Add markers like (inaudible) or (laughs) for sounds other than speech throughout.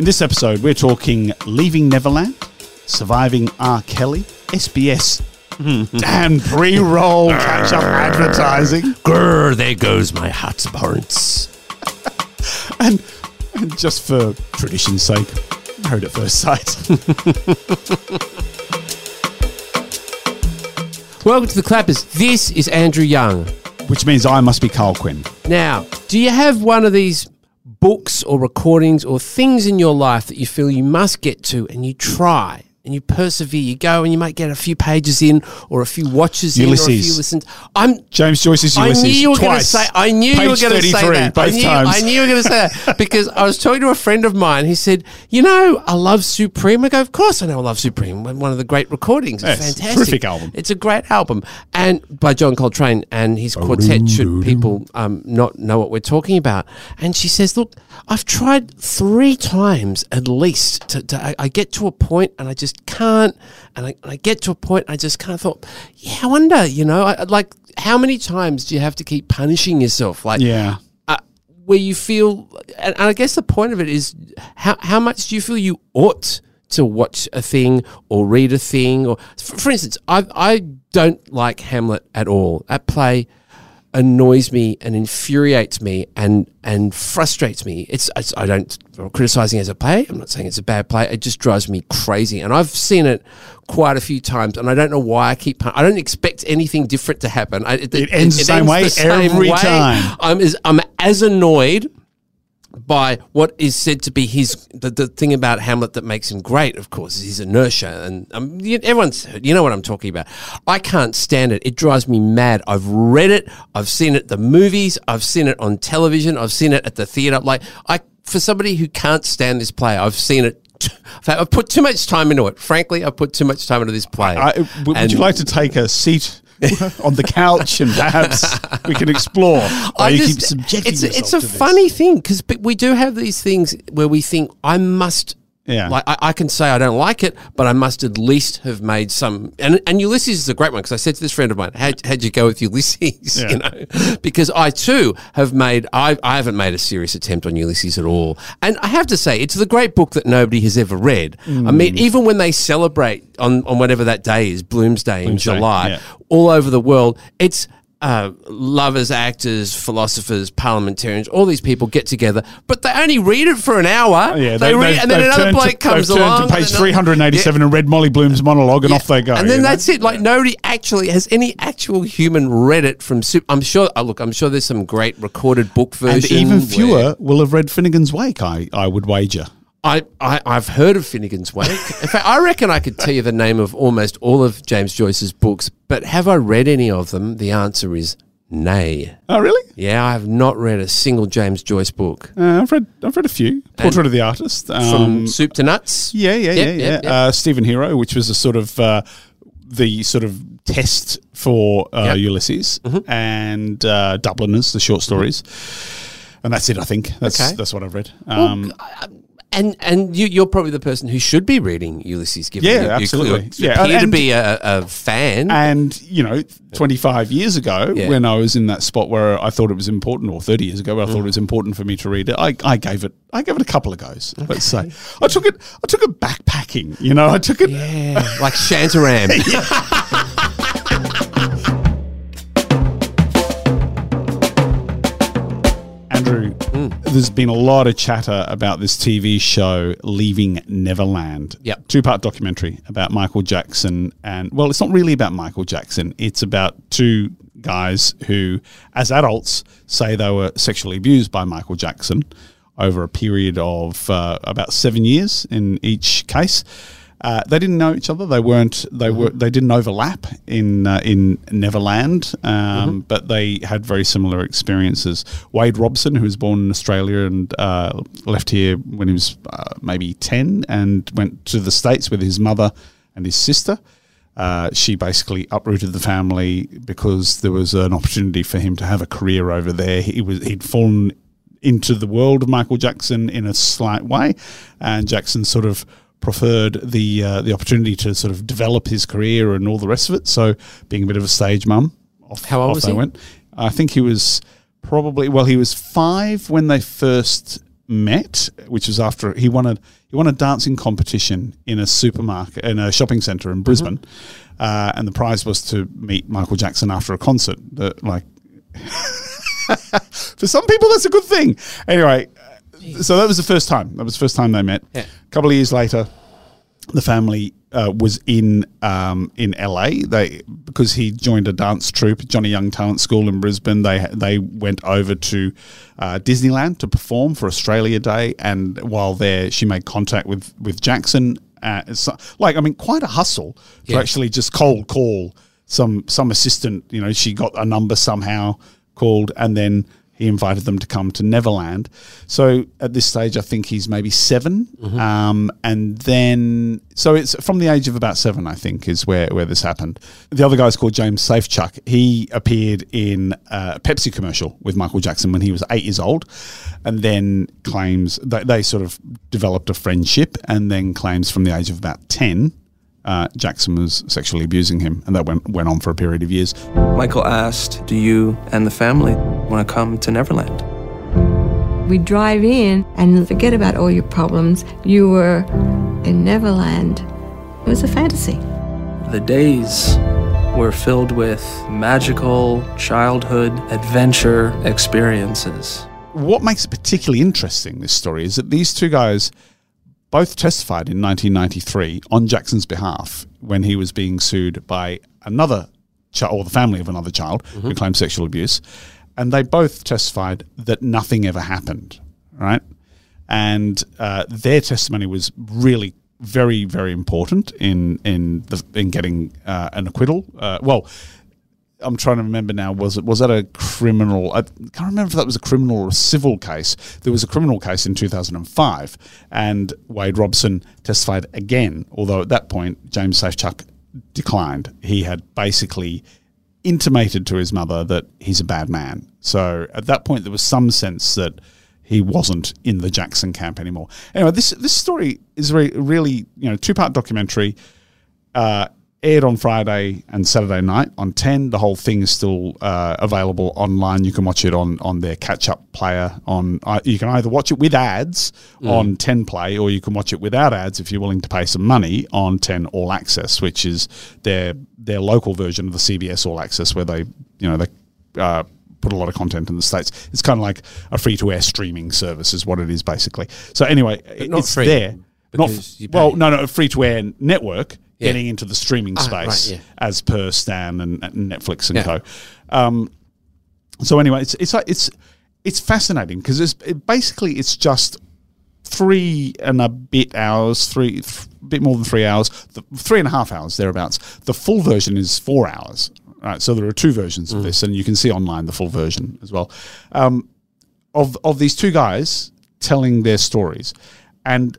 In this episode, we're talking Leaving Neverland, Surviving R. Kelly, SBS, (laughs) damn pre roll catch up advertising, Grr, there goes my hot parents. (laughs) and, and just for tradition's sake, married at first sight. (laughs) Welcome to the Clappers. This is Andrew Young. Which means I must be Karl Quinn. Now, do you have one of these books or recordings or things in your life that you feel you must get to and you try and you persevere? You go and you might get a few pages in or a few watches in or a few listens. I'm James Joyce's Ulysses. I knew you were going to say. I knew you were Page going to say 33, that. Both I knew, times. I knew you were going to say that (laughs) because I was talking to a friend of mine. He said, "You know, A Love Supreme." I go, "Of course, I know A Love Supreme. One of the great recordings. It's Yes, fantastic. terrific album. It's a great album, and by John Coltrane and his quartet. Should people um, not know what we're talking about?" And she says, "Look, I've tried three times at least. To, to I, I get to a point and I just can't, and I, I get to a point I just kind of thought, yeah, I wonder, you know, I, like how many times do you have to keep punishing yourself? Like, Yeah. uh, where you feel, and, and I guess the point of it is how how much do you feel you ought to watch a thing or read a thing or, for, for instance, I I don't like Hamlet at all. That play annoys me and infuriates me and and frustrates me. It's, it's I don't I'm criticizing as a play. I'm not saying it's a bad play. It just drives me crazy, and I've seen it quite a few times, and I don't know why I keep. I don't expect anything different to happen. I, it, It ends the same way every time. I'm as I'm as annoyed by what is said to be his the, the thing about Hamlet that makes him great, of course, is his inertia, and um, everyone's you know what I'm talking about. I can't stand it; it drives me mad. I've read it, I've seen it the movies, I've seen it on television, I've seen it at the theater. Like I, for somebody who can't stand this play, I've seen it. I've put too much time into it. Frankly, I've put too much time into this play. I, would And- you like to take a seat (laughs) on the couch and perhaps we can explore? Keep subjecting it's, it's a funny thing because we do have these things where we think I must. Yeah. Like I, I can say I don't like it, but I must at least have made some. And and Ulysses is a great one because I said to this friend of mine, "How'd, how'd you go with Ulysses?" (laughs) Yeah. You know, because I too have made. I I haven't made a serious attempt on Ulysses at all, and I have to say it's the great book that nobody has ever read. I mean, Mm. even when they celebrate on on whatever that day is, Bloomsday in Bloomsday, July, yeah. all over the world. It's uh, lovers, actors, philosophers, parliamentarians, all these people get together, but they only read it for an hour. Oh, Yeah, they, read, and then another turned to- bloke comes they've turned along. to page and- 387 and read Molly Bloom's monologue and Yeah. off they go. And then you know? that's it. Like nobody actually has any actual human read it from. I'm sure. Oh, look, I'm sure there's some great recorded book And version. even where- fewer will have read Finnegans Wake, I, I would wager. I, I, I've heard of Finnegans Wake. (laughs) In fact, I reckon I could tell you the name of almost all of James Joyce's books, but have I read any of them? The answer is nay. Oh, really? Yeah, I have not read a single James Joyce book. Uh, I've read I've read a few. Portrait of the Artist. From Um, soup to nuts? yeah, yeah, Yep, yeah, yeah. yep, yep. Uh, Stephen Hero, which was a sort of uh, the sort of test for uh. Ulysses, Mm-hmm. and uh, Dubliners, the short stories. And that's it, I think. That's Okay. that's what I've read. Um, And and you, you're probably the person who should be reading Ulysses. Given Yeah, you, absolutely. You, Yeah, appear to be a, a fan. And you know, 25 years ago, Yeah. when I was in that spot where I thought it was important, or 30 years ago, where I thought it mm. was important for me to read it, I, I gave it, I gave it a couple of goes. Let's say, I took it, I took it backpacking. You know, I took it. yeah, like Shantaram. (laughs) there's been a lot of chatter about this TV show, Leaving Neverland. Yep. Two part documentary about Michael Jackson. And, well, it's not really about Michael Jackson. It's about two guys who, as adults, say they were sexually abused by Michael Jackson over a period of uh, about seven years in each case. Uh, they didn't know each other. They weren't. They were. They didn't overlap in uh, in Neverland, um, but they had very similar experiences. Wade Robson, who was born in Australia and uh, left here when he was uh, maybe ten, and went to the states with his mother and his sister. Uh, she basically uprooted the family because there was an opportunity for him to have a career over there. He was he'd fallen into the world of Michael Jackson in a slight way, and Jackson sort of preferred the uh, the opportunity to sort of develop his career and all the rest of it. So, being a bit of a stage mum, off, How old off was they he? went. I think he was probably well, he was five when they first met, which was after he won a he won a dancing competition in a supermarket in a shopping center in Brisbane, uh, and the prize was to meet Michael Jackson after a concert. That like (laughs) for some people that's a good thing. Anyway, so that was the first time. That was the first time they met. Yeah. A couple of years later, the family uh, was in um, in LA. They because he joined a dance troupe, Johnny Young Talent School in Brisbane. They they went over to uh, Disneyland to perform for Australia Day, and while there, she made contact with with Jackson. Uh, so, like I mean, quite a hustle to actually just cold call some some assistant. You know, she got a number somehow called, and then he invited them to come to Neverland. So at this stage, I think he's maybe 7 um, and then so it's from the age of about seven, I think, is where where this happened. The other guy's called James Safechuck. He appeared in a Pepsi commercial with Michael Jackson when he was eight years old, and then claims that they sort of developed a friendship, and then claims from the age of about ten. Uh, Jackson was sexually abusing him, and that went went on for a period of years. Michael asked, Do you and the family want to come to Neverland? We drive in and forget about all your problems. You were in Neverland. It was a fantasy. The days were filled with magical childhood adventure experiences. what makes it particularly interesting, this story, is that these two guys both testified in 1993 on Jackson's behalf when he was being sued by another child, or the family of another child who mm-hmm. claimed sexual abuse. And they both testified that nothing ever happened, right? And uh, their testimony was really very, very important in in the, in getting uh, an acquittal. Uh, well, I'm trying to remember now. Was it was that a criminal? I can't remember if that was a criminal or a civil case. There was a criminal case in 2005, and Wade Robson testified again. Although at that point James Safechuck declined. He had basically intimated to his mother that he's a bad man. So at that point there was some sense that he wasn't in the Jackson camp anymore. Anyway, this this story is very really you know two part documentary. Uh, aired on Friday and Saturday night on 10. The whole thing is still uh, available online. You can watch it on on their catch up player. On uh, you can either watch it with ads on 10 Play, or you can watch it without ads if you're willing to pay some money on 10 All Access, which is their their local version of the CBS All Access, where they you know they. Uh, Put a lot of content in the states. It's kind of like a free-to-air streaming service, is what it is basically. So anyway, it's free, there. Not well, no, no, free-to-air network Yeah. getting into the streaming Ah, space right, yeah. as per Stan and, and Netflix and Yeah. co. Um, so anyway, it's it's like- it's it's fascinating because it's it, basically it's just three and a bit hours, three th- bit more than three hours, the, three and a half hours thereabouts. The full version is four hours. Right, so there are two versions of this, and you can see online the full version as well. Um, of of these two guys telling their stories, and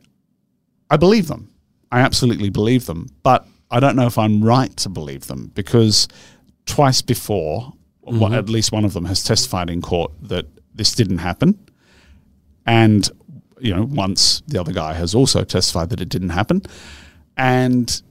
I believe them. I absolutely believe them, but I don't know if I'm right to believe them because twice before, well, mm-hmm. at least one of them has testified in court that this didn't happen, and you know once the other guy has also testified that it didn't happen, and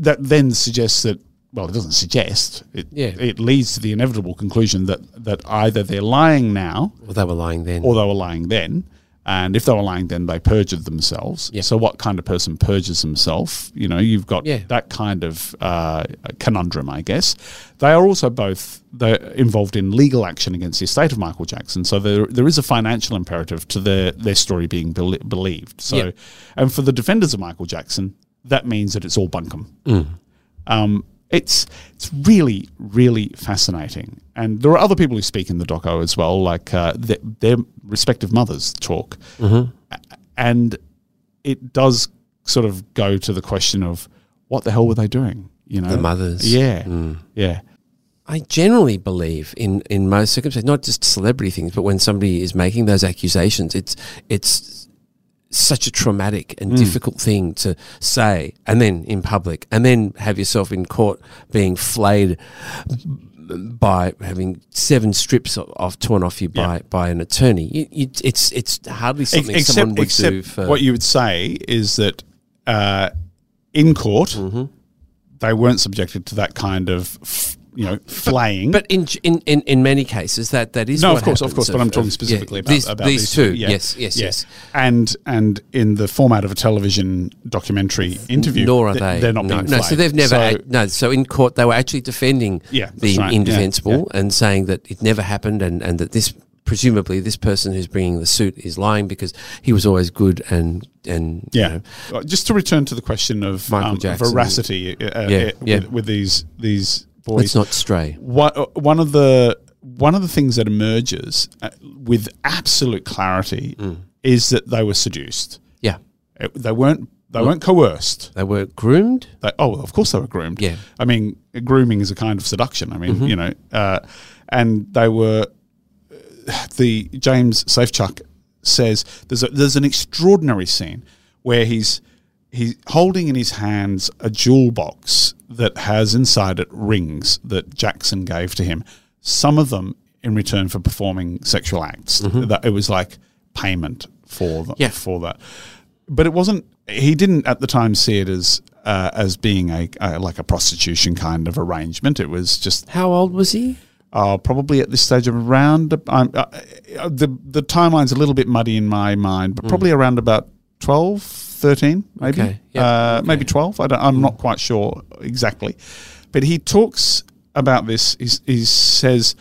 that then suggests that well, it doesn't suggest it. Yeah. It leads to the inevitable conclusion that that either they're lying now Well, they were lying then. or they were lying then. And if they were lying then, they perjured themselves. Yeah. So, what kind of person perjures himself? You know, you've got Yeah. that kind of uh, conundrum, I guess. They are also both they're involved in legal action against the estate of Michael Jackson. So there there is a financial imperative to their their story being bel believed. So, Yeah. and for the defenders of Michael Jackson, that means that it's all bunkum. Mm. Um, it's it's really really fascinating, and there are other people who speak in the doco as well, like uh, th- their respective mothers talk, Mm-hmm. And it does sort of go to the question of what the hell were they doing? You know, The mothers. Mm. Yeah, yeah. I generally believe in, in most circumstances, not just celebrity things, but when somebody is making those accusations, it's it's such a traumatic and difficult thing to say, and then in public, and then have yourself in court being flayed by having seven strips of, of torn off you by, Yeah. by an attorney. You, you, it's it's hardly something Ex- someone would except do for what you would say is that uh, in court Mm-hmm. they weren't subjected to that kind of f- you know, flaying. But in, in, in, in many cases, that, that is no, of course, of course. But I'm talking specifically yeah, about, these, about these these two. Yeah. Yes, yes, Yeah. yes. And and in the format of a television documentary interview, Nor are they. They're not no, being no. So they've never. So- act- no. So in court, they were actually defending Yeah, the right. Indefensible and saying that it never happened, and, and that this presumably this person who's bringing the suit is lying because he was always good and and you Yeah. know, Uh, Just to return to the question of um, veracity uh, Yeah, uh, yeah. With, with these these boys. let's not stray. What, uh, one of the one of the things that emerges uh, with absolute clarity Mm. is that they were seduced. Yeah, Uh, They weren't they weren't coerced. they were groomed. They, oh, of course they were groomed. Yeah. Mm-hmm. I mean, grooming is a kind of seduction. I mean, you know, uh, and they were. The James Safechuck says there's a, there's an extraordinary scene where he's he's holding in his hands a jewel box that has inside it rings that Jackson gave to him. Some of them in return for performing sexual acts. That it was like payment for the, Yeah. for that but it wasn't. He didn't at the time see it as uh, as being a, a like a prostitution kind of arrangement. It was just How old was he? uh, probably at this stage of around. Um, uh, uh, the the timeline's a little bit muddy in my mind, but probably around about 12, 13, maybe, Okay, yeah, uh, maybe twelve. I don't, I'm not quite sure exactly, but he talks about this. He, he says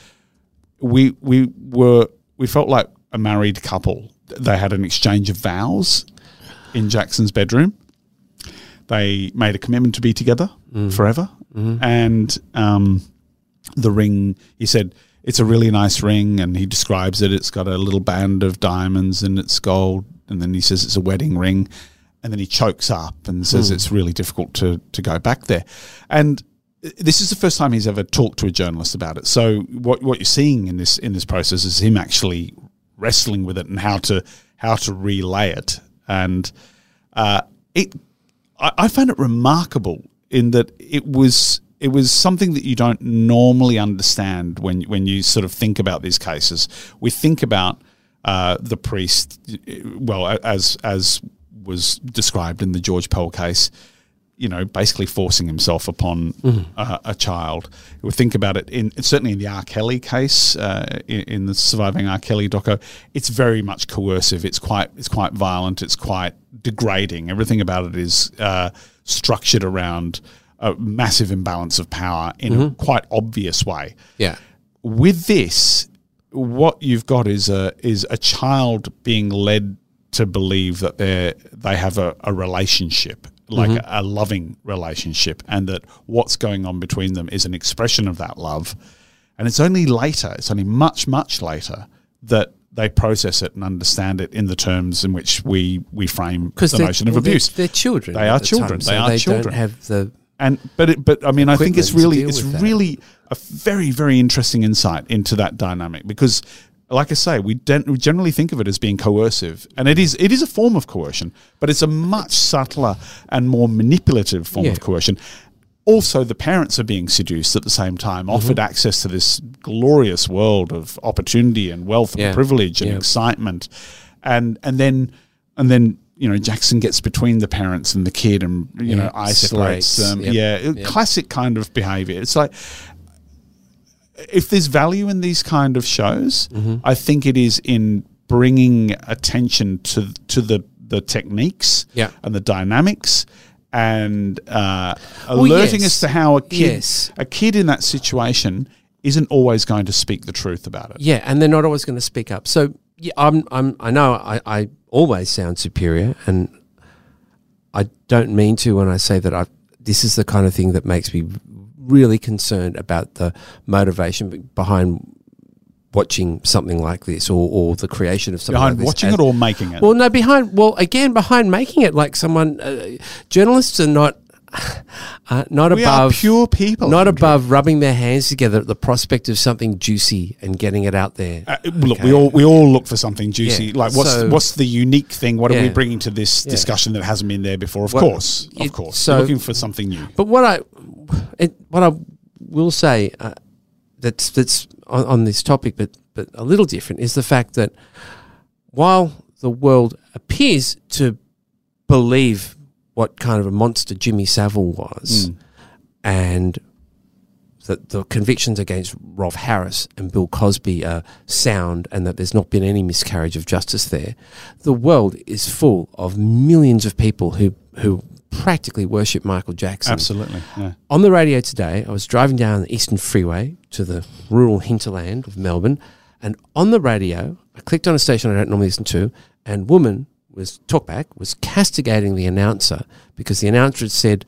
we we were we felt like a married couple. They had an exchange of vows in Jackson's bedroom. They made a commitment to be together forever, and um, the ring. He said it's a really nice ring, and he describes it. It's got a little band of diamonds and it's gold, and then he says it's a wedding ring, and then he chokes up and says it's really difficult to to go back there, and this is the first time he's ever talked to a journalist about it. So what what you're seeing in this in this process is him actually wrestling with it and how to how to relay it. And uh, it I, I found it remarkable in that it was it was something that you don't normally understand when when you sort of think about these cases. We think about uh, the priest, well, as as was described in the George Pell case, you know, basically forcing himself upon a, a child. We think about it in certainly in the R. Kelly case, uh, in, in the surviving R. Kelly doco. It's very much coercive. It's quite it's quite violent. It's quite degrading. Everything about it is uh, structured around a massive imbalance of power in a quite obvious way Yeah. with this, what you've got is a is a child being led to believe that they they have a, a relationship, like Mm-hmm. a, a loving relationship, and that what's going on between them is an expression of that love. And it's only later, it's only much much later that they process it and understand it in the terms in which we we frame the notion of well, they're- abuse. They're, children. They are the children. time, so They are they children. Don't have the And but it, but I mean I think it's really it's really a very very interesting insight into that dynamic because like I say we, we generally think of it as being coercive and it is it is a form of coercion but it's a much subtler and more manipulative form Yeah. of coercion. Also, the parents are being seduced at the same time, Mm-hmm. offered access to this glorious world of opportunity and wealth and privilege and Yeah. excitement, and and then and then you know Jackson gets between the parents and the kid and you know isolates separates. them. Yep. Yeah, Yep. classic kind of behavior. It's like if there's value in these kind of shows, Mm-hmm. I think it is in bringing attention to to the the techniques Yeah. and the dynamics and uh, Well, alerting yes. us to how a kid Yes. a kid in that situation isn't always going to speak the truth about it. Yeah, and they're not always going to speak up. So yeah, I'm, I'm, I know I, I always sound superior, and I don't mean to when I say that I. This is the kind of thing that makes me really concerned about the motivation behind watching something like this, or, or the creation of something Behind like this watching as- it or making it. Well, no, behind. Well, again, behind making it, like someone, uh, journalists are not. (laughs) Uh, not we are above pure people. not Andrew. above rubbing their hands together at the prospect of something juicy and getting it out there. Uh, look, Okay. we all we all look for something juicy. Yeah. Like, what's So- what's the unique thing? What are we bringing to this Yeah. discussion that hasn't been there before? Of Well, course, it- of course. so- We're looking for something new. But what I, it, what I will say uh, that's that's on, on this topic, but but a little different is the fact that while the world appears to believe what kind of a monster Jimmy Savile was, Mm. and that the convictions against Rolf Harris and Bill Cosby are sound and that there's not been any miscarriage of justice there, the world is full of millions of people who who practically worship Michael Jackson. Absolutely. Yeah. On the radio today, I was driving down the Eastern Freeway to the rural hinterland of Melbourne, and on the radio, I clicked on a station I don't normally listen to, and woman was talkback was castigating the announcer because the announcer had said,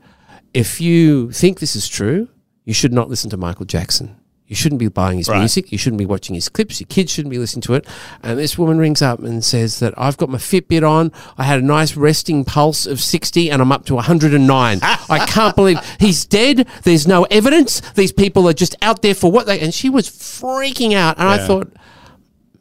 "If you think this is true, you should not listen to Michael Jackson." You shouldn't be buying his Right. music. You shouldn't be watching his clips. Your kids shouldn't be listening to it. And this woman rings up and says that I've got my Fitbit on. I had a nice resting pulse of 60 and I'm up to 109. I (laughs) can't believe he's dead. There's no evidence. These people are just out there for what they. And she was freaking out. And I thought,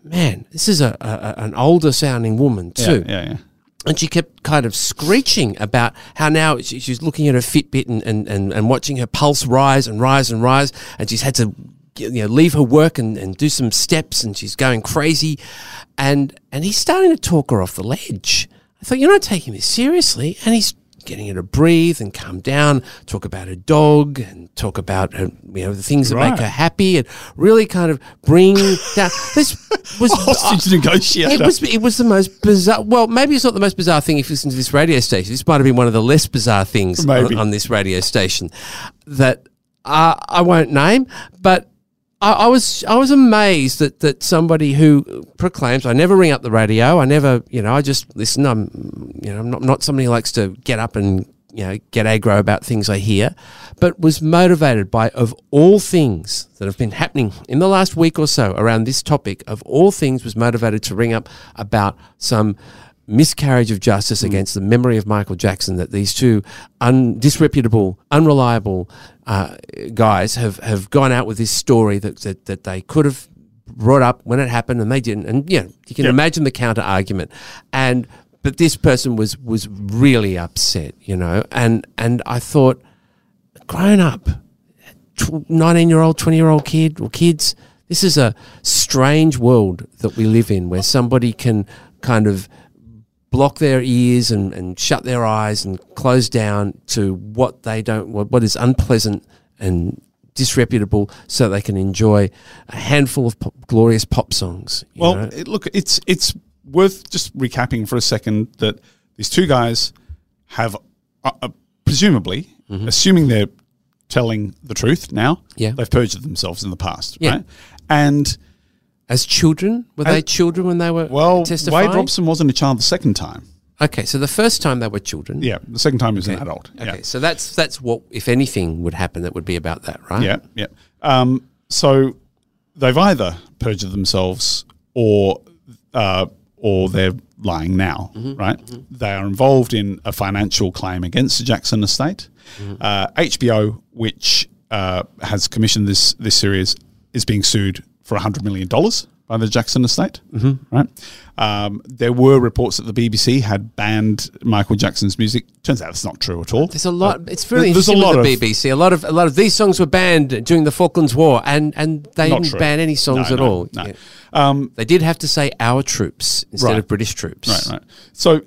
man, this is a, a, an older sounding woman Yeah, too. yeah, yeah. And she kept kind of screeching about how now she, she's looking at her Fitbit and, and, and, and watching her pulse rise and rise and rise. And she's had to you know, leave her work and, and do some steps and she's going crazy. And, and he's starting to talk her off the ledge. I thought, you're not taking this seriously. And he's getting her to breathe and calm down, talk about her dog and talk about her, you know, the things that make her happy and really kind of bring down. This was (laughs) Hostage negotiator. it was it was the most bizarre. Well, maybe it's not the most bizarre thing if you listen to this radio station. This might have been one of the less bizarre things on, on this radio station that uh, I won't name, but. I, I was I was amazed that, that somebody who proclaims I never ring up the radio. I never you know I just listen. I'm you know I'm not, not somebody who likes to get up and you know get aggro about things I hear but was motivated by of all things that have been happening in the last week or so around this topic of all things was motivated to ring up about some miscarriage of justice hmm. against the memory of Michael Jackson that these two un- disreputable, unreliable uh, guys have, have gone out with this story that, that, that they could have brought up when it happened and they didn't. And yeah, you can Yep. imagine the counter argument. And but this person was was really upset, you know. And and I thought, grown up, nineteen year old, twenty year old kid or kids. This is a strange world that we live in, where somebody can kind of block their ears and, and shut their eyes and close down to what they don't what, what is unpleasant and disreputable so they can enjoy a handful of pop, glorious pop songs you Well, know? it, look, it's it's worth just recapping for a second that these two guys have, uh, uh, presumably, assuming they're telling the truth now, Mm-hmm. Yeah. they've perjured themselves in the past, Yeah. right? And as children were As- they children when they were well, testifying Wade Robson wasn't a child the second time. okay so the first time they were children Yeah, the second time he was an adult. okay Yeah. so that's that's what if anything would happen that would be about that right Yeah, yeah. Um, so they've either perjured themselves or uh, or they're lying now, right? They are involved in a financial claim against the Jackson estate. Uh, HBO, which uh, has commissioned this this series, is being sued for hundred million dollars by the Jackson estate. Mm-hmm. Right? Um, there were reports that the BBC had banned Michael Jackson's music. Turns out it's not true at all. There's a lot. It's really there's a lot with of- the BBC. A lot of a lot of these songs were banned during the Falklands War, and and they didn't true. ban any songs No, at no, all. no. Yeah. Um, They did have to say our troops instead Right. of British troops. Right, right. So,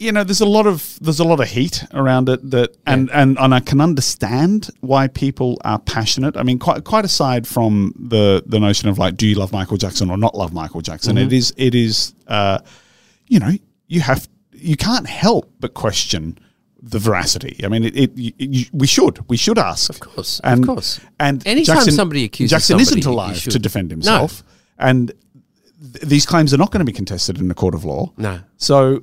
you know, there's a lot of there's a lot of heat around it that, and and and I can understand why people are passionate. I mean, quite quite aside from the the notion of like, do you love Michael Jackson or not love Michael Jackson? Mm-hmm. It is it is, uh, you know, you have you can't help but question the veracity. I mean, it, it you, you, we should we should ask, of course, of and, course. And Anytime somebody accuses Jackson somebody, isn't alive to defend No. himself, and th- these claims are not going to be contested in a court of law. No. So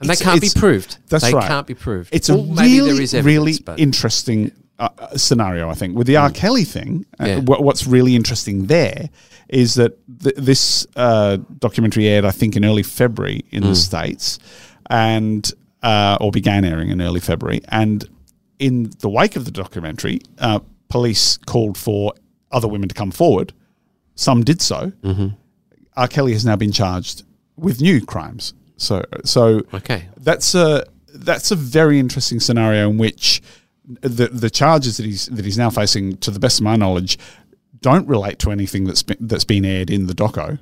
And they can't be proved. That's they right. can't be proved. It's a Well, maybe really, there is evidence, really but- interesting uh, uh, scenario. I think with the R. Kelly thing, uh, Yeah. what, what's really interesting there is that th- this uh, documentary aired, I think, in early February in Hmm. the states, and uh, or began airing in early February. And in the wake of the documentary, uh, police called for other women to come forward. Some did so. Mm-hmm. R. Kelly has now been charged with new crimes. So, so Okay. that's a that's a very interesting scenario in which the the charges that he's that he's now facing, to the best of my knowledge, don't relate to anything that's been, that's been aired in the doco.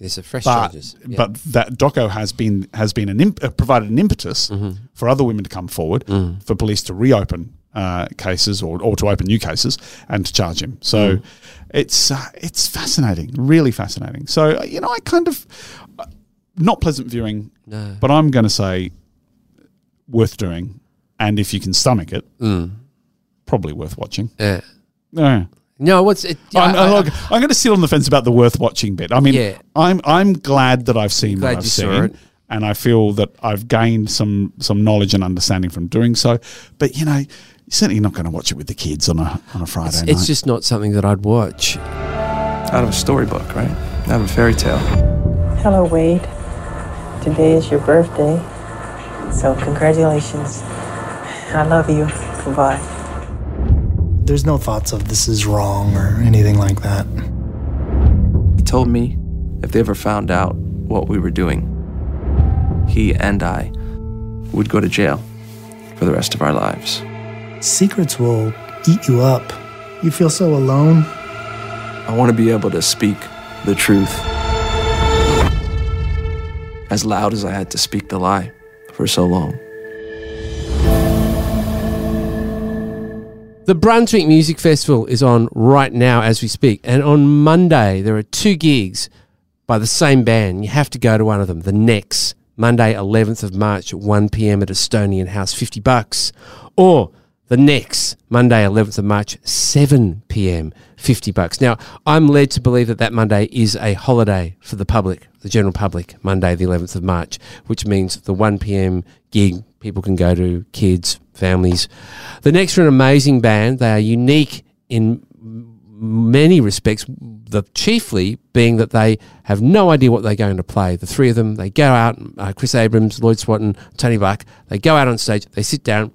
There's a fresh But charges. Yeah. but that doco has been has been an imp, uh, provided an impetus Mm-hmm. for other women to come forward, Mm. for police to reopen uh, cases or, or to open new cases and to charge him. So it's uh, it's fascinating, really fascinating. So you know, I kind of not pleasant viewing, No. but I'm going to say worth doing, and if you can stomach it, mm. probably worth watching. Yeah. Yeah. No, what's it? I'm, I- I- look, I'm going to sit on the fence about the worth watching bit. I mean, Yeah. I'm I'm glad that I've seen Glad what I've you saw seen, it. and I feel that I've gained some some knowledge and understanding from doing so. But you know, you're certainly not going to watch it with the kids on a on a Friday it's, night. it's just not something that I'd watch. Out of a storybook, right? Out of a fairy tale. Hello, Wade. Today is your birthday, so congratulations. I love you. Goodbye. There's no thoughts of this is wrong or anything like that. He told me if they ever found out what we were doing, he and I would go to jail for the rest of our lives. Secrets will eat you up. You feel so alone. I want to be able to speak the truth as loud as I had to speak the lie for so long. The Brunswick Music Festival is on right now as we speak. And on Monday, there are two gigs by the same band. You have to go to one of them. The next Monday, 11th of March at 1 p.m. at Estonian House, 50 bucks. Or the next Monday, 11th of March, 7 p.m., 50 bucks. Now, I'm led to believe that that Monday is a holiday for the public, the general public, Monday, the 11th of March, which means the 1 p.m. gig people can go to, kids, families. The Necks are an amazing band. They are unique in many respects, the chiefly being that they have no idea what they're going to play. The three of them, they go out, uh, Chris Abrahams, Lloyd Swanton, Tony Buck, they go out on stage, they sit down,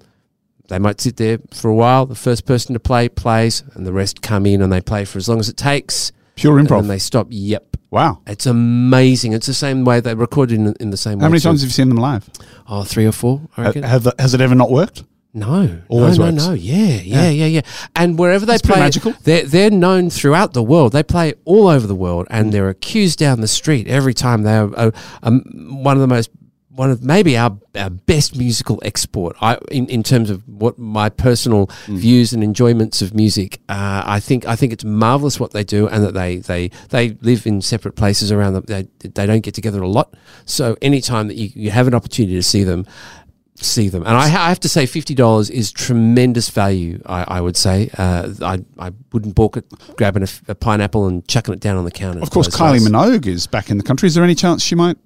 they might sit there for a while. The first person to play plays, and the rest come in and they play for as long as it takes. pure And improv. then they stop. Yep. wow. It's amazing. It's the same way they recorded in, in the same way. How many too. times have you seen them live? Oh, three or four, I reckon. Have, has it ever not worked? No, Always no, works. no, no. Yeah, yeah, yeah, yeah. And wherever they pretty play, magical. they're they're known throughout the world. They play all over the world, and they're accused down the street every time. They are uh, um, one of the most one of maybe our, our best musical export. I in, in terms of what my personal Mm. views and enjoyments of music. Uh, I think I think it's marvelous what they do, and that they they they live in separate places around them. They they don't get together a lot. So anytime that you, you have an opportunity to see them see them. And I, ha- I have to say, fifty dollars is tremendous value. I, I would say. Uh, I I wouldn't balk at grabbing a pineapple and chucking it down on the counter. Of course, Kylie. Minogue is back in the country. Is there any chance she might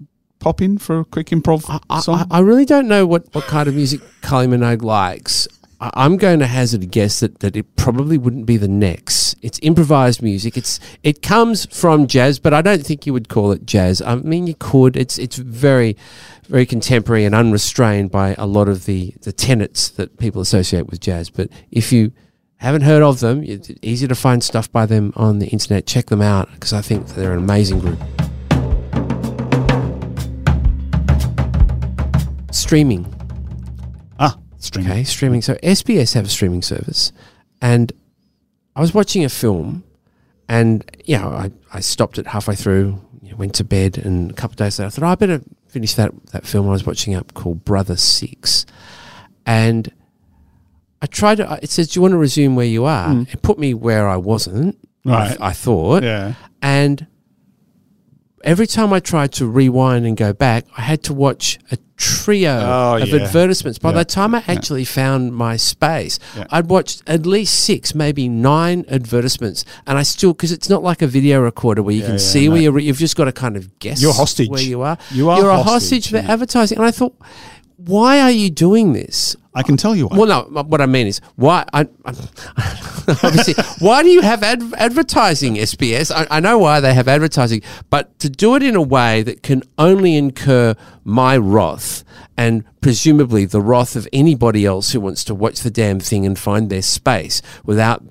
pop in for a quick improv I, song? I, I really don't know what, what kind of music Kylie Minogue likes. I, I'm going to hazard a guess that, that it probably wouldn't be the Necks. It's improvised music. It's it comes from jazz, but I don't think you would call it jazz. I mean, you could. It's it's very very contemporary and unrestrained by a lot of the the tenets that people associate with jazz. But if you haven't heard of them, it's easy to find stuff by them on the internet. Check them out because I think they're an amazing group. Streaming. ah, streaming. Okay, streaming. So SBS have a streaming service, and I was watching a film, and you know, I, I stopped it halfway through, you know, went to bed, and a couple of days later, I thought oh, I better finish that that film I was watching up called Brother Six, and I tried to. It says, "Do you want to resume where you are?" It put me where I wasn't. I, Right. I thought, Yeah. and every time I tried to rewind and go back, I had to watch a trio Oh, of yeah. advertisements. By Yeah. the time I actually found my space, Yeah. I'd watched at least six, maybe nine advertisements, and I still because it's not like a video recorder where you Yeah, can yeah, see where no. you're. You've just got to kind of guess. You're hostage. where you are. You are You're a hostage, hostage for yeah. advertising, and I thought. Why are you doing this? I can tell you why. Well, no. What I mean is, why? I, I'm, (laughs) obviously, why do you have ad- advertising, SBS? I, I know why they have advertising, but to do it in a way that can only incur my wrath and presumably the wrath of anybody else who wants to watch the damn thing and find their space without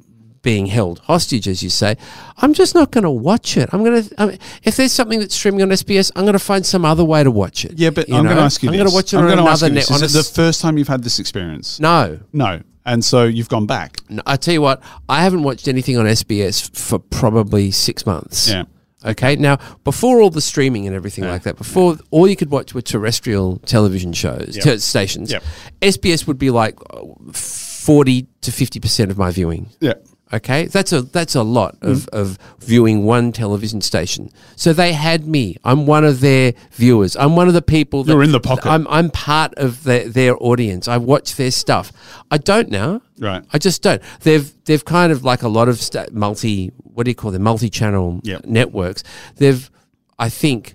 being held hostage, as you say, I'm just not going to watch it. I'm going to. I mean, if there's something that's streaming on SBS, I'm going to find some other way to watch it. yeah, but I'm going to ask you I'm going to watch it I'm on another you net. this. on Is it the first time you've had this experience? no, No. And so you've gone back. No, I tell you what, I haven't watched anything on SBS for probably six months. Yeah. Okay. Now, before all the streaming and everything like that, before all you could watch were terrestrial television shows, Yep. te- stations. Yep. SBS would be like uh, 40 to 50% of my viewing. Yeah. Okay, that's a that's a lot of, of viewing one television station. So they had me. I'm one of their viewers. I'm one of the people. That, You're in the pocket. I'm I'm part of their their audience. I watch their stuff. I don't now. Right. I just don't. They've they've kind of like a lot of sta multi. What do you call them? Multi channel Yep. networks. They've, I think,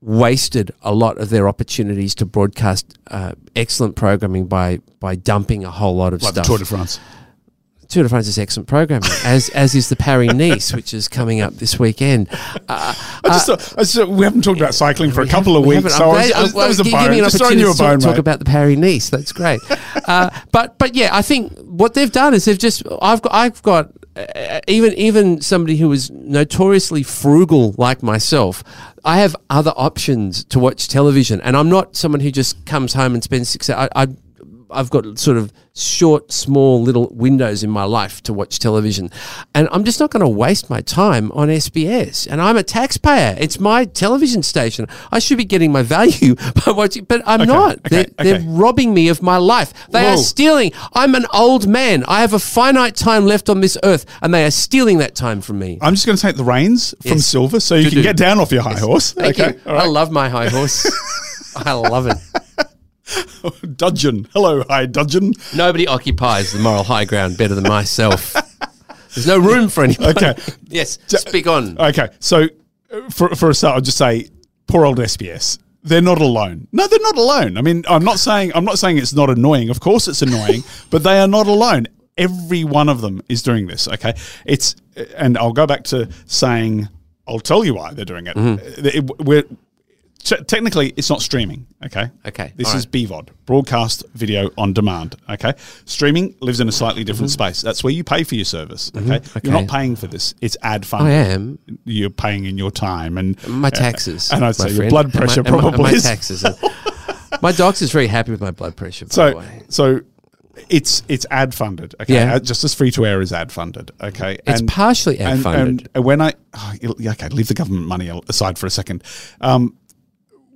wasted a lot of their opportunities to broadcast uh, excellent programming by by dumping a whole lot of Like the stuff. Tour de France. Tour de France is excellent programming, (laughs) as as is the Paris Nice, which is coming up this weekend. Uh, I just, thought- I just, we haven't talked about cycling for a couple of weeks, so I'm I was, I well, that was a give bone. Just throwing you a to talk, bone, talk about the Paris Nice. That's great. (laughs) uh, but but yeah, I think what they've done is they've just I've got I've got uh, even even somebody who is notoriously frugal like myself. I have other options to watch television, and I'm not someone who just comes home and spends six hours. I, I I've got sort of short, small little windows in my life to watch television. And I'm just not going to waste my time on SBS. And I'm a taxpayer. It's my television station. I should be getting my value (laughs) by watching, but I'm Okay, not. okay, they're, okay. they're robbing me of my life. They Whoa. are stealing. I'm an old man. I have a finite time left on this earth, and they are stealing that time from me. I'm just going to take the reins from Yes. Silver so you Do, can get down off your high horse. Thank okay. you. All right. I love my high horse. (laughs) I love it. (laughs) Dudgeon. Hello, hi, Dudgeon. Nobody occupies the moral high ground better than myself. There's no room for anyone. Okay. (laughs) yes, speak on. Okay. So uh, for, for a start, I'll just say, poor old SBS. They're not alone. No, they're not alone. I mean, I'm not saying I'm not saying it's not annoying. Of course, it's annoying, (laughs) but they are not alone. Every one of them is doing this. Okay, it's and I'll go back to saying I'll tell you why they're doing it. Mm-hmm. Uh, it- we're te- technically it's not streaming. Okay. Okay, This all is. BVOD, broadcast video on demand. Okay. Streaming lives in a slightly different space. That's where you pay for your service. Okay. You're Mm-hmm. Not paying for this. It's ad funded. I am. You're paying in your time and My taxes. and I'd my say your friend. blood And my- pressure and my- probably my is. taxes. (laughs) my doc's is very happy with my blood pressure. By the So way. so it's it's ad funded. Okay. Yeah. Uh, Just as free to air is ad funded. Okay. It's partially ad and- funded. And when I oh, yeah, okay, leave the government money aside for a second. Um,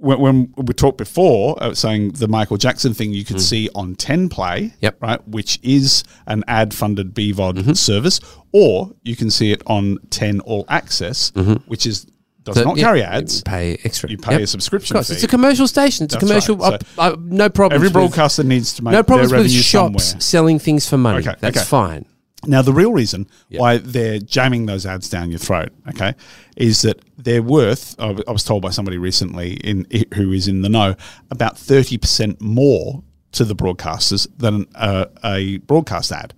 when, when we talked before, uh, saying the Michael Jackson thing, you could see on Ten Play, Mm. Yep. right, which is an ad-funded BVOD Mm-hmm. service, or you can see it on Ten All Access, which is does So, not yeah, carry you ads. pay extra. You pay Yep. a subscription Of course, fee. it's a commercial station. It's That's a commercial. right. uh, uh, no problem. Every broadcaster needs to make No problems with shops somewhere. selling things for money. Okay, That's okay. fine. Now, the real reason why they're jamming those ads down your throat, okay, is that they're worth. I was told by somebody recently in who is in the know about thirty percent more to the broadcasters than a, a broadcast ad,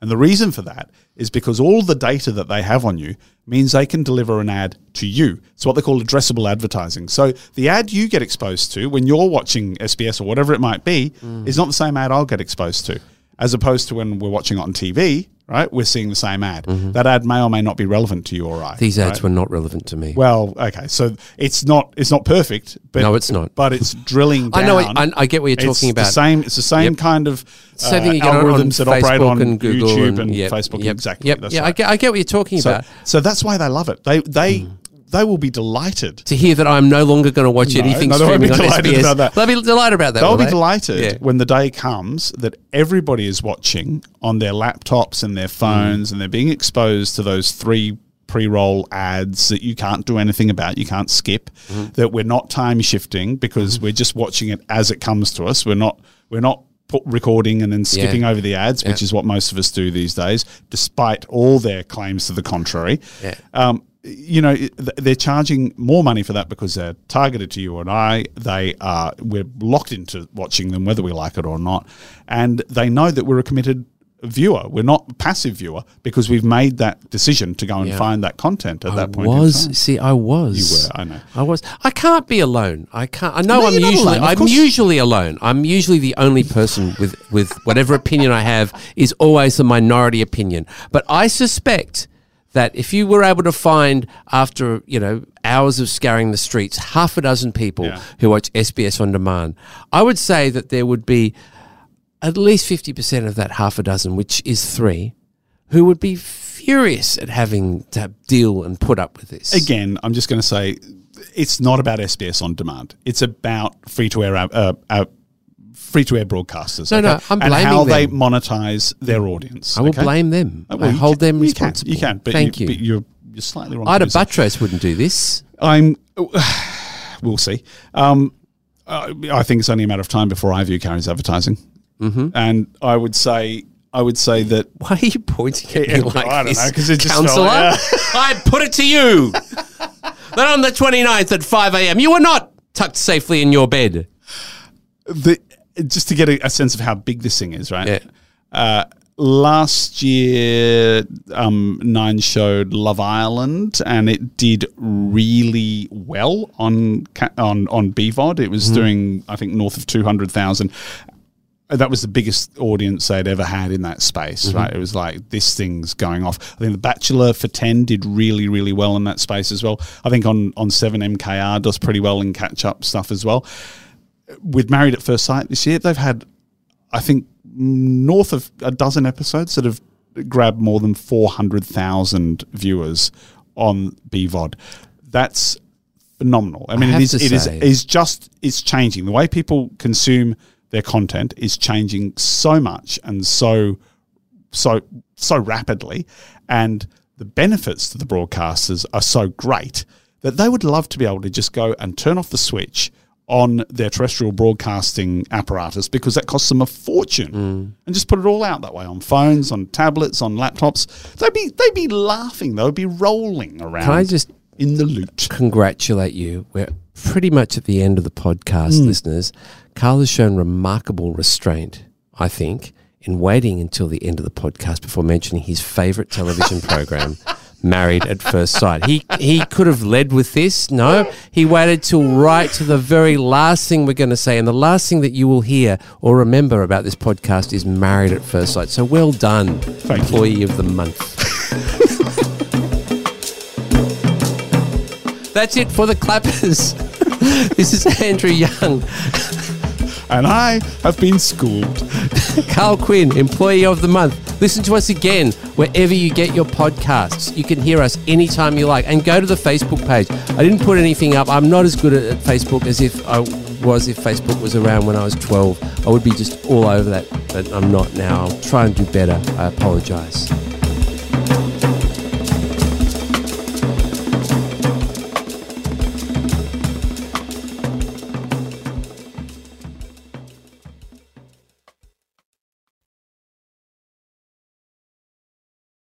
and the reason for that is because all the data that they have on you means they can deliver an ad to you. It's what they call addressable advertising. So the ad you get exposed to when you're watching SBS or whatever it might be mm. is not the same ad I'll get exposed to as opposed to when we're watching it on TV, right? We're seeing the same ad. That ad may or may not be relevant to you or I. Mm-hmm. These ads right? were not relevant to me. well, okay, so it's not it's not perfect, but No, it's not. But it's drilling. Down. I know I- I get what you're It's talking The about. same. It's the same Yep. kind of uh, Same thing you get on- on algorithms that operate on and Google YouTube and, yep, Facebook. Yep, Exactly. Yep. That's yeah, I get, I get what you're talking so, about. so that's why they love it. They they they will be delighted. To hear that I'm no longer going to watch No, anything no, they won't be streaming on SBS. about that. They'll be delighted about that. They'll be they? delighted Yeah. when the day comes that everybody is watching on their laptops and their Mm. phones and they're being exposed to those three pre-roll ads that you can't do anything about, you can't skip, Mm-hmm. that we're not time shifting because we're just watching it as it comes to us. We're not we're not recording and then skipping over the ads, which is what most of us do these days, despite all their claims to the contrary. Yeah. Um, you know, they're charging more money for that because they're targeted to you and I. They are we're locked into watching them whether we like it or not, and they know that we're a committed viewer. We're not a passive viewer because we've made that decision to go and Yeah. find that content at I that point. was see, I was. You were, I know. I was. I can't be alone. I can't. I know No, I'm usually. I'm usually alone. I'm usually the only person with with whatever opinion I have is always the minority opinion. But I suspect that if you were able to find after you know hours of scouring the streets half a dozen people Yeah. who watch SBS on demand, I would say that there would be at least fifty percent of that half a dozen, which is three, who would be furious at having to deal and put up with this. Again, I'm just going to say it's not about SBS on demand. It's about free to air uh, uh, free to air broadcasters. No, no, I'm blaming and how they monetize their audience. I will okay? blame them. Uh, well, I hold can- them you can, responsible. You can, but Thank you, you. But you're you're slightly wrong. Ita to do so. Buttrose wouldn't do this. I'm. (sighs) We'll see. Um, uh, I think it's only a matter of time before iView carries advertising, mm-hmm. and I would say I would say that (laughs) Why are you pointing at me Yeah, like I don't this, know, 'cause it just felt counselor? like- (laughs) I put it to you that on the 29th at 5 a.m. you were not tucked safely in your bed. the just to get a, a sense of how big this thing is, right? Yeah. Uh, last year, um, Nine showed Love Island, and it did really well on on on BVOD. It was doing, I think, north of two hundred thousand. That was the biggest audience they'd ever had in that space, right? It was like this thing's going off. I think The Bachelor for ten did really, really well in that space as well. I think on on Seven MKR does pretty well in catch up stuff as well with Married at First Sight this year, they've had, I think, north of a dozen episodes that have grabbed more than 400,000 viewers on BVOD. That's phenomenal. I mean, have it is, it is, is just, it's changing. The way people consume their content is changing so much and so, so, so rapidly. And the benefits to the broadcasters are so great that they would love to be able to just go and turn off the switch on their terrestrial broadcasting apparatus because that costs them a fortune and just put it all out that way on phones on tablets on laptops they'd be they'd be laughing they'd be rolling around Can I just in the loot congratulate you? We're pretty much at the end of the podcast, Hmm. listeners. Karl has shown remarkable restraint, I think, in waiting until the end of the podcast before mentioning his favorite television (laughs) program. Married at First Sight. He he could have led with this. No, he waited till right to the very last thing we're going to say, and the last thing that you will hear or remember about this podcast is Married at First Sight. So well done, you. employee of the month. (laughs) That's it for the clappers. (laughs) this is Andrew Young, and i have been schooled (laughs) Karl Quinn, employee of the month. Listen to us again wherever you get your podcasts. You can hear us anytime you like, and go to the Facebook page. I didn't put anything up. I'm not as good at, Facebook as if I was if Facebook was around when I was 12. I would be just all over that, but I'm not now. I'll try and do better. I apologize.